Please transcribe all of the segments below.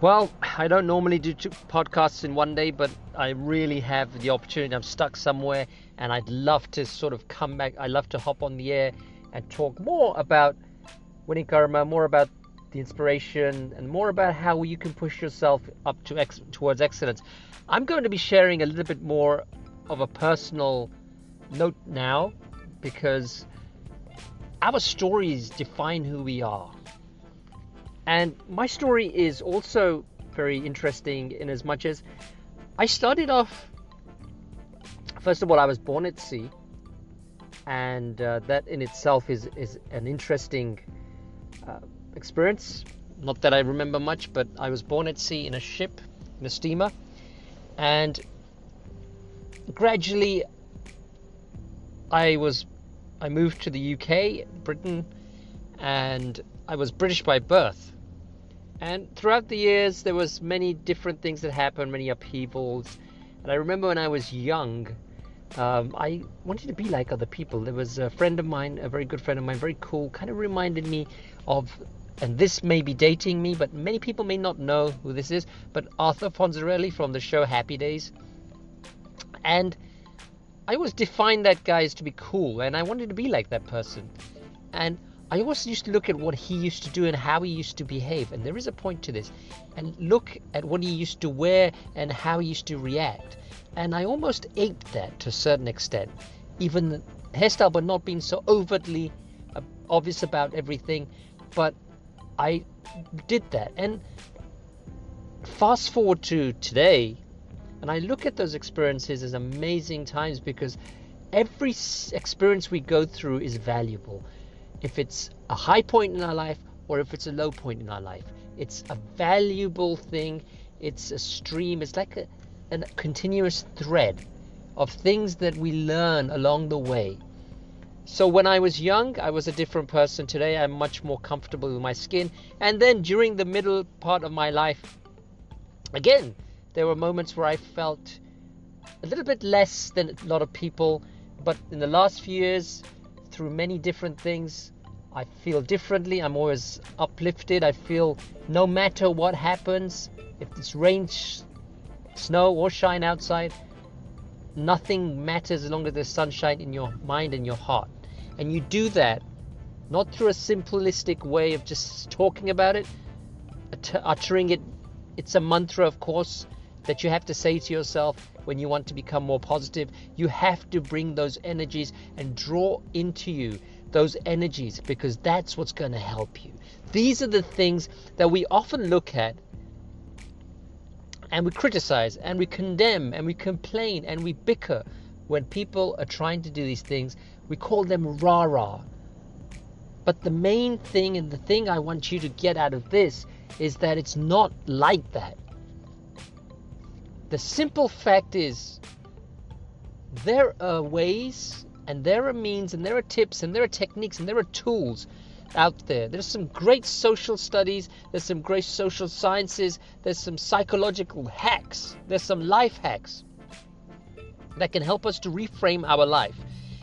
Well, I don't normally do two podcasts in one day, but I really have the opportunity. I'm stuck somewhere, and I'd love to sort of come back. I love to hop on the air and talk more about winning karma, more about the inspiration, and more about how you can push yourself up to ex- towards excellence. I'm going to be sharing a little bit more of a personal note now, because our stories define who we are. And my story is also very interesting in as much as I started off, first of all, I was born at sea. And uh, that in itself is, is an interesting uh, experience. Not that I remember much, but I was born at sea in a ship, in a steamer. And gradually, I was I moved to the UK, Britain, and I was British by birth. And throughout the years, there was many different things that happened, many upheavals. And I remember when I was young, um, I wanted to be like other people. There was a friend of mine, a very good friend of mine, very cool, kind of reminded me of, and this may be dating me, but many people may not know who this is, but Arthur Fonzarelli from the show Happy Days. And I always defined that guy as to be cool, and I wanted to be like that person. And I always used to look at what he used to do and how he used to behave, and there is a point to this, and look at what he used to wear and how he used to react. And I almost aped that to a certain extent, even hairstyle, but not being so overtly uh, obvious about everything. But I did that. And fast forward to today, and I look at those experiences as amazing times because every experience we go through is valuable if it's a high point in our life or if it's a low point in our life. It's a valuable thing. It's a stream. It's like a, a continuous thread of things that we learn along the way. So when I was young, I was a different person. Today, I'm much more comfortable with my skin. And then during the middle part of my life, again, there were moments where I felt a little bit less than a lot of people. But in the last few years, through many different things. I feel differently. I'm always uplifted. I feel no matter what happens, if it's rain, snow, or shine outside, nothing matters as long as there's sunshine in your mind and your heart. And you do that not through a simplistic way of just talking about it, uttering it. It's a mantra, of course, that you have to say to yourself when you want to become more positive. You have to bring those energies and draw into you those energies because that's what's going to help you. These are the things that we often look at and we criticize and we condemn and we complain and we bicker when people are trying to do these things. We call them rah rah. But the main thing and the thing I want you to get out of this is that it's not like that. The simple fact is, there are ways and there are means and there are tips and there are techniques and there are tools out there. There's some great social studies, there's some great social sciences, there's some psychological hacks, there's some life hacks that can help us to reframe our life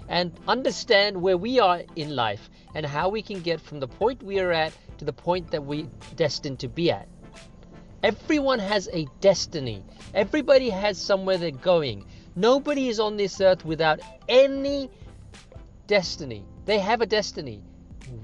and understand where we are in life and how we can get from the point we are at to the point that we're destined to be at. Everyone has a destiny. Everybody has somewhere they're going. Nobody is on this earth without any destiny. They have a destiny.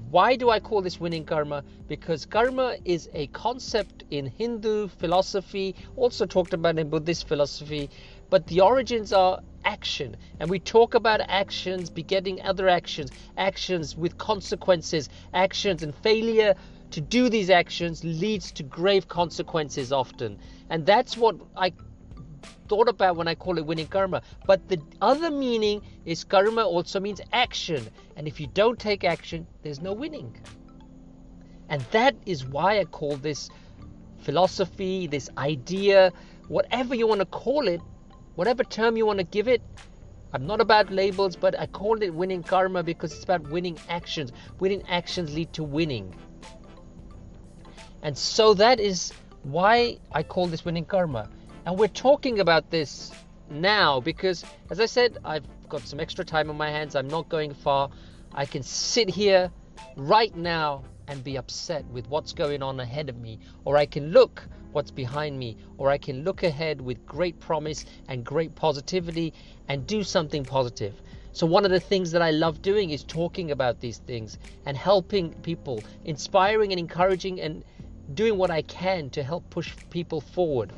Why do I call this winning karma? Because karma is a concept in Hindu philosophy, also talked about in Buddhist philosophy, but the origins are action. And we talk about actions begetting other actions, actions with consequences, actions and failure to do these actions leads to grave consequences often. And that's what I thought about when I call it winning karma. But the other meaning is karma also means action. And if you don't take action, there's no winning. And that is why I call this philosophy, this idea, whatever you want to call it, whatever term you want to give it. I'm not about labels, but I call it winning karma because it's about winning actions. Winning actions lead to winning. And so that is why I call this winning karma. And we're talking about this now because, as I said, I've got some extra time on my hands. I'm not going far. I can sit here right now and be upset with what's going on ahead of me, or I can look what's behind me, or I can look ahead with great promise and great positivity and do something positive. So, one of the things that I love doing is talking about these things and helping people, inspiring and encouraging, and doing what I can to help push people forward.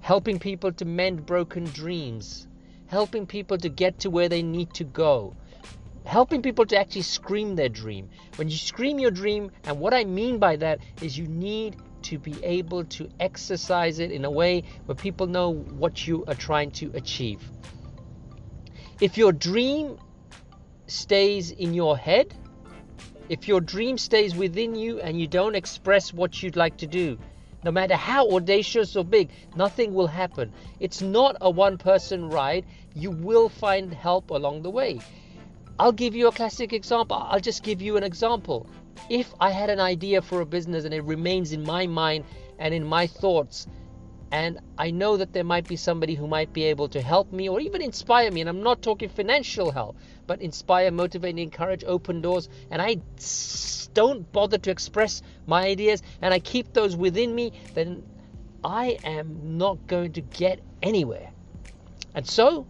Helping people to mend broken dreams, helping people to get to where they need to go, helping people to actually scream their dream. When you scream your dream, and what I mean by that is you need to be able to exercise it in a way where people know what you are trying to achieve. If your dream stays in your head, if your dream stays within you and you don't express what you'd like to do, no matter how audacious or big, nothing will happen. It's not a one person ride. You will find help along the way. I'll give you a classic example. I'll just give you an example. If I had an idea for a business and it remains in my mind and in my thoughts, and I know that there might be somebody who might be able to help me or even inspire me. And I'm not talking financial help, but inspire, motivate, and encourage, open doors. And I don't bother to express my ideas and I keep those within me, then I am not going to get anywhere. And so,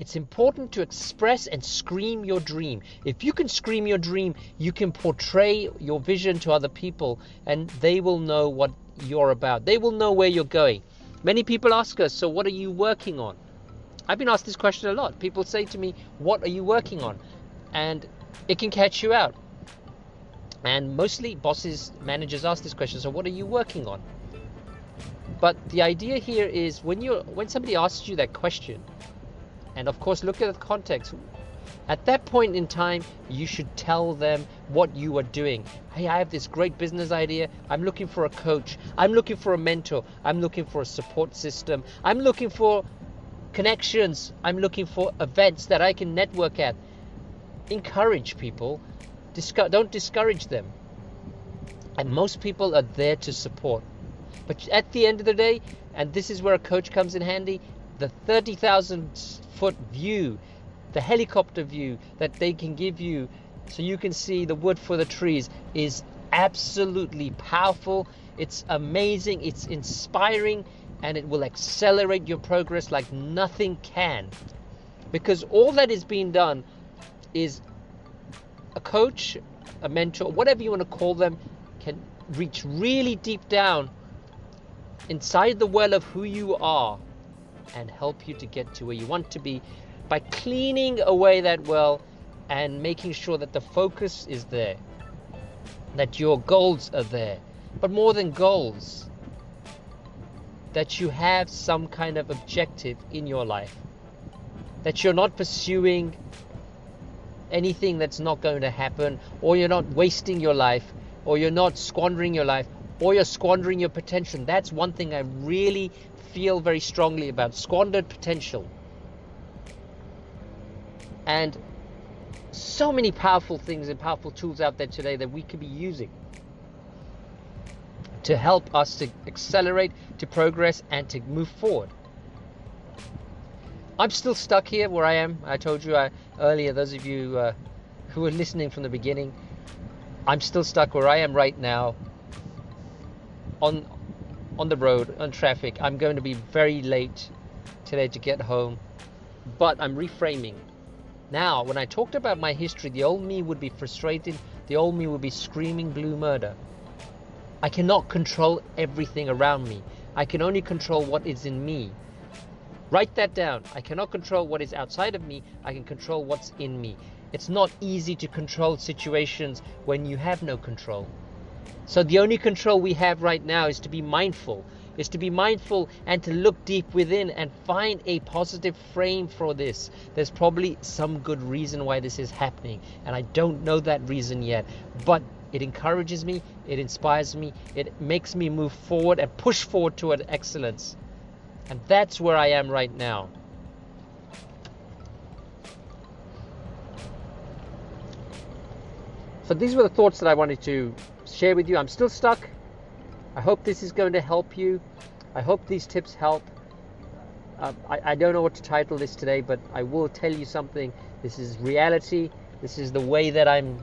it's important to express and scream your dream. If you can scream your dream, you can portray your vision to other people and they will know what you're about. They will know where you're going. Many people ask us, So, what are you working on? I've been asked this question a lot. People say to me, What are you working on? And it can catch you out. And mostly bosses, managers ask this question, So, what are you working on? But the idea here is when you when somebody asks you that question, and of course look at the context at that point in time, you should tell them what you are doing. Hey, I have this great business idea. I'm looking for a coach. I'm looking for a mentor. I'm looking for a support system. I'm looking for connections. I'm looking for events that I can network at. Encourage people. don't discourage them. And most people are there to support. But at the end of the day, and this is where a coach comes in handy, the 30,000 foot view the helicopter view that they can give you so you can see the wood for the trees is absolutely powerful. It's amazing, it's inspiring, and it will accelerate your progress like nothing can. Because all that is being done is a coach, a mentor, whatever you want to call them, can reach really deep down inside the well of who you are and help you to get to where you want to be by cleaning away that well and making sure that the focus is there, that your goals are there. But more than goals, that you have some kind of objective in your life, that you're not pursuing anything that's not going to happen, or you're not wasting your life, or you're not squandering your life, or you're squandering your potential. That's one thing I really feel very strongly about squandered potential and so many powerful things and powerful tools out there today that we could be using to help us to accelerate, to progress, and to move forward. I'm still stuck here where I am. I told you uh, earlier, those of you uh, who were listening from the beginning, I'm still stuck where I am right now on on the road, on traffic. I'm going to be very late today to get home, but I'm reframing now, when I talked about my history, the old me would be frustrated, the old me would be screaming blue murder. I cannot control everything around me. I can only control what is in me. Write that down. I cannot control what is outside of me. I can control what's in me. It's not easy to control situations when you have no control. So the only control we have right now is to be mindful is to be mindful and to look deep within and find a positive frame for this. There's probably some good reason why this is happening, and I don't know that reason yet, but it encourages me, it inspires me, it makes me move forward and push forward toward excellence. And that's where I am right now. So these were the thoughts that I wanted to share with you. I'm still stuck. I hope this is going to help you. I hope these tips help. Uh, I, I don't know what to title this today, but I will tell you something. This is reality. This is the way that I'm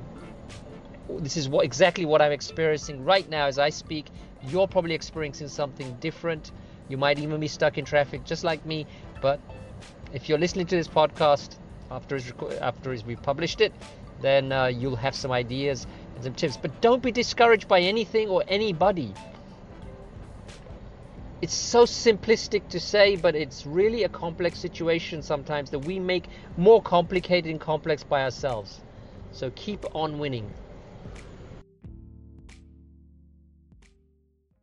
this is what exactly what I'm experiencing right now as I speak. You're probably experiencing something different. You might even be stuck in traffic just like me. But if you're listening to this podcast after it's, after we published it, then uh, you'll have some ideas and some tips. But don't be discouraged by anything or anybody. It's so simplistic to say, but it's really a complex situation sometimes that we make more complicated and complex by ourselves. So keep on winning.